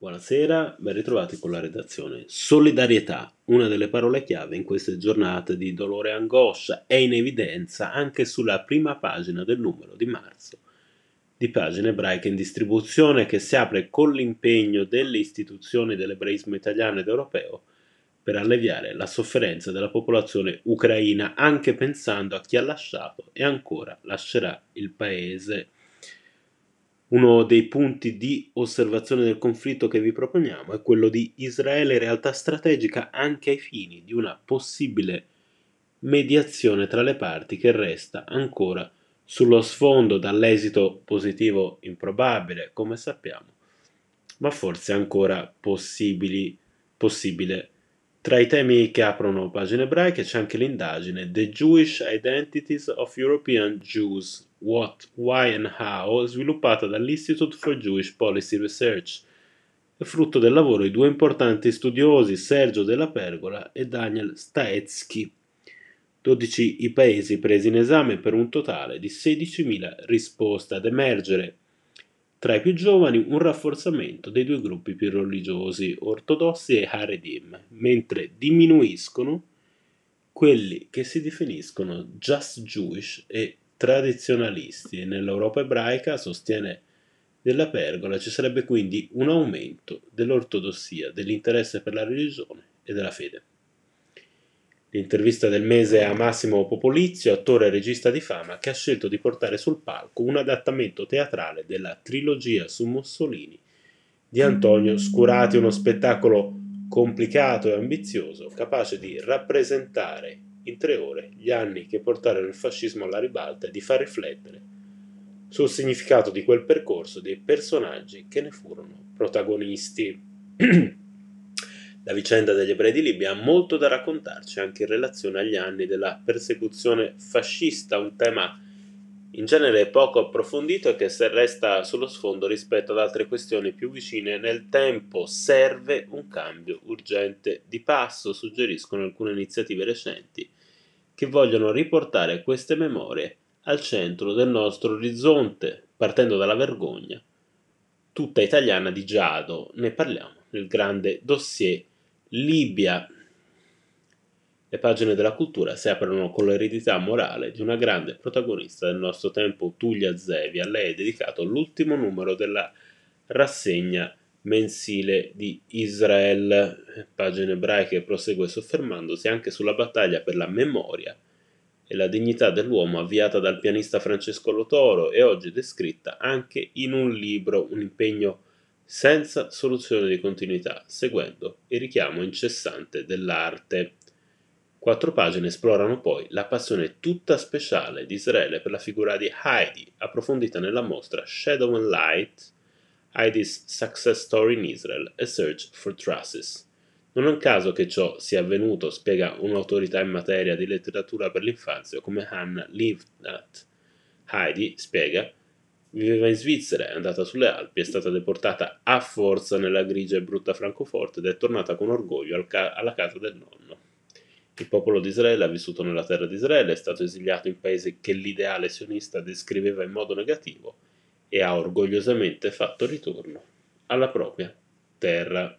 Buonasera, ben ritrovati con la redazione. Solidarietà, una delle parole chiave in queste giornate di dolore e angoscia, è in evidenza anche sulla prima pagina del numero di marzo di pagine ebraiche in distribuzione che si apre con l'impegno delle istituzioni dell'ebraismo italiano ed europeo per alleviare la sofferenza della popolazione ucraina, anche pensando a chi ha lasciato e ancora lascerà il paese uno dei punti di osservazione del conflitto che vi proponiamo è quello di Israele realtà strategica anche ai fini di una possibile mediazione tra le parti che resta ancora sullo sfondo dall'esito positivo improbabile, come sappiamo, ma forse ancora possibile tra i temi che aprono pagine ebraiche c'è anche l'indagine The Jewish Identities of European Jews, What, Why and How, sviluppata dall'Institute for Jewish Policy Research. Frutto del lavoro di due importanti studiosi, Sergio Della Pergola e Daniel Staetsky. 12 i paesi presi in esame per un totale di 16.000 risposte ad emergere tra i più giovani un rafforzamento dei due gruppi più religiosi, ortodossi e Haredim, mentre diminuiscono quelli che si definiscono just Jewish e tradizionalisti. Nell'Europa ebraica, sostiene della Pergola, ci sarebbe quindi un aumento dell'ortodossia, dell'interesse per la religione e della fede. L'intervista del mese a Massimo Popolizio, attore e regista di fama, che ha scelto di portare sul palco un adattamento teatrale della trilogia su Mussolini di Antonio Scurati, uno spettacolo complicato e ambizioso, capace di rappresentare in tre ore gli anni che portarono il fascismo alla ribalta e di far riflettere sul significato di quel percorso dei personaggi che ne furono protagonisti. La vicenda degli ebrei di Libia ha molto da raccontarci anche in relazione agli anni della persecuzione fascista, un tema in genere poco approfondito e che se resta sullo sfondo rispetto ad altre questioni più vicine nel tempo. Serve un cambio urgente di passo, suggeriscono alcune iniziative recenti che vogliono riportare queste memorie al centro del nostro orizzonte, partendo dalla vergogna tutta italiana di Giado. Ne parliamo nel grande dossier Libia. Le pagine della cultura si aprono con l'eredità morale di una grande protagonista del nostro tempo, Tullia Zevi. A lei è dedicato l'ultimo numero della rassegna mensile di Israel. Pagine ebraiche prosegue soffermandosi anche sulla battaglia per la memoria e la dignità dell'uomo avviata dal pianista Francesco Lotoro e oggi descritta anche in un libro, un impegno senza soluzione di continuità, seguendo il richiamo incessante dell'arte. Quattro pagine esplorano poi la passione tutta speciale di Israele per la figura di Heidi, approfondita nella mostra Shadow and Light, Heidi's Success Story in Israel, A Search for Traces. Non è un caso che ciò sia avvenuto, spiega un'autorità in materia di letteratura per l'infanzia come Hannah Livnat. Heidi, spiega, Viveva in Svizzera, è andata sulle Alpi, è stata deportata a forza nella grigia e brutta Francoforte ed è tornata con orgoglio ca- alla casa del nonno. Il popolo di Israele ha vissuto nella terra di Israele, è stato esiliato in paesi che l'ideale sionista descriveva in modo negativo e ha orgogliosamente fatto ritorno alla propria terra.